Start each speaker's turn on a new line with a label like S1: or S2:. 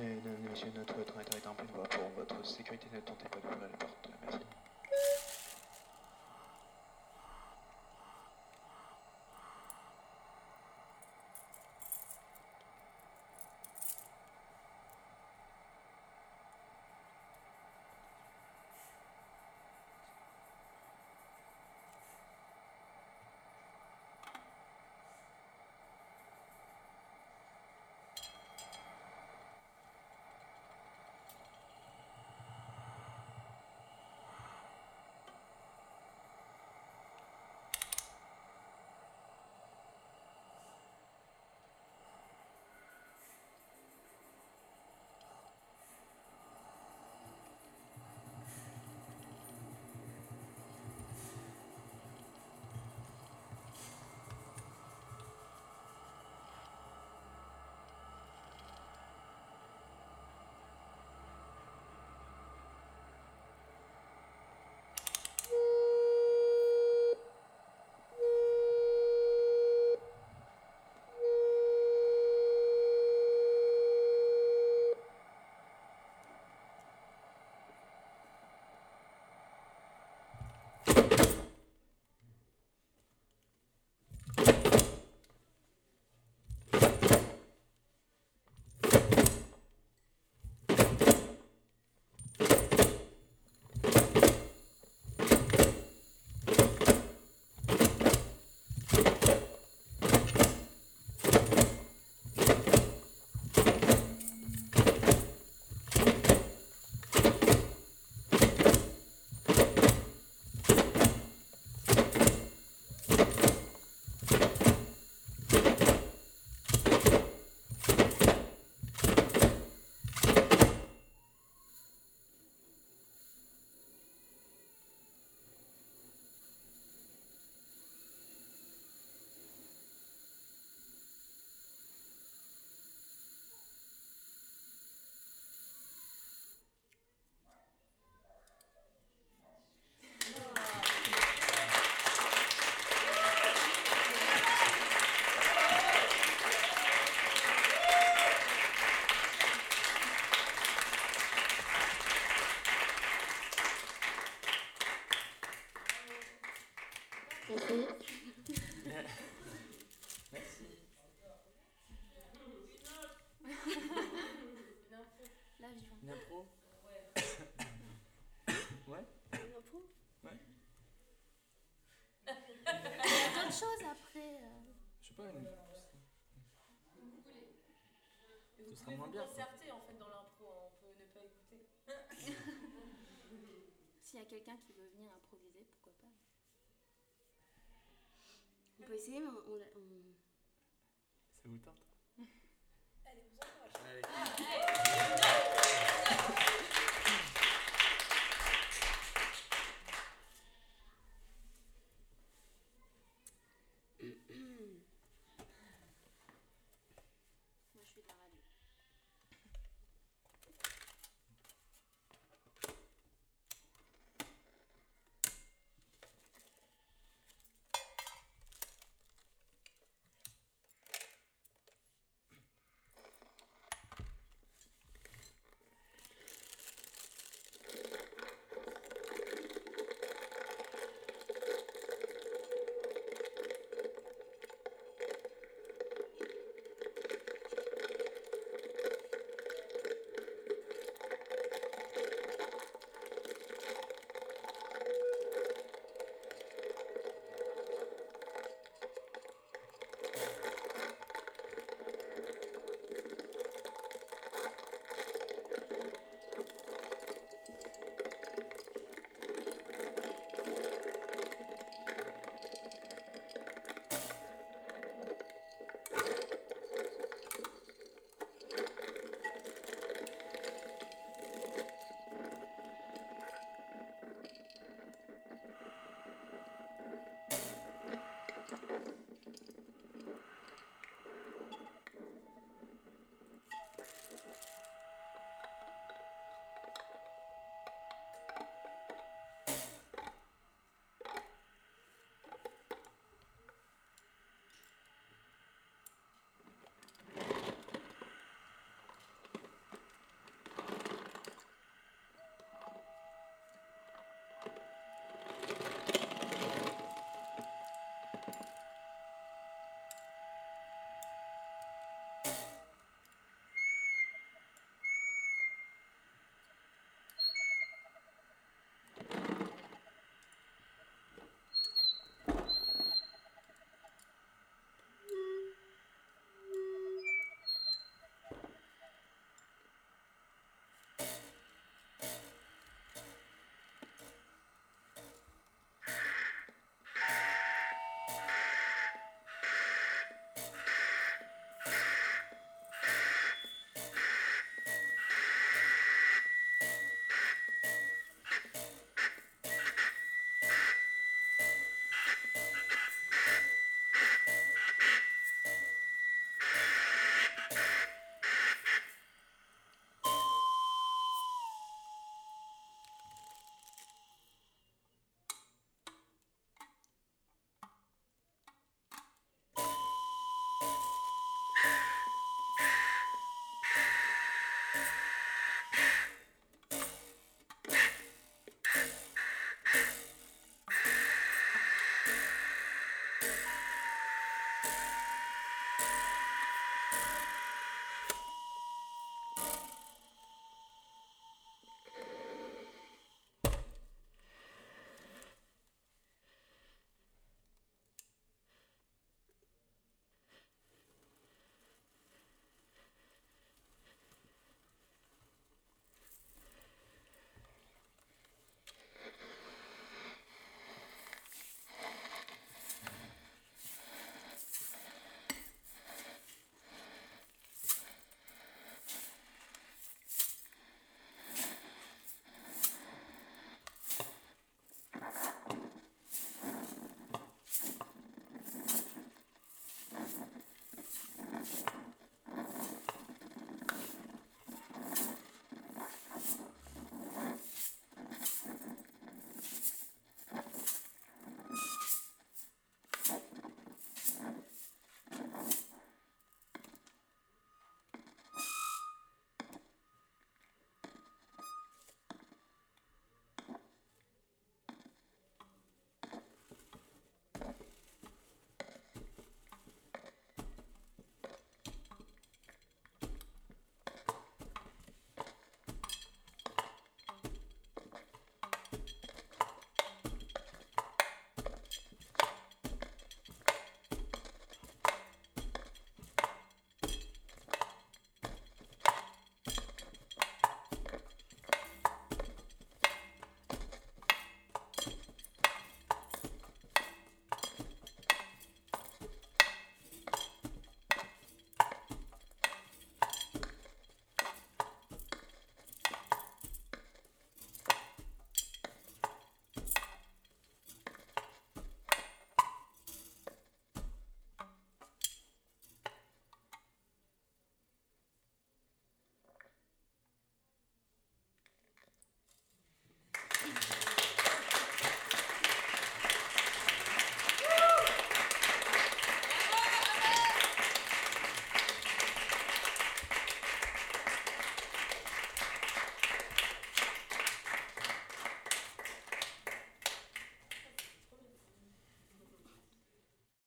S1: Et messieurs, notre temps est un peu de voix pour votre sécurité. Ne tentez pas d'ouvrir la porte. Merci.
S2: Vous
S3: Ce sera
S2: pouvez
S3: moins
S2: vous
S3: bien,
S2: concerter en fait dans l'impro, hein, on peut ne pas écouter.
S4: S'il y a quelqu'un qui veut venir improviser, pourquoi pas On peut essayer, mais on. on- on-
S3: Ça vous tente
S2: Allez, vous encouragez.
S3: Allez.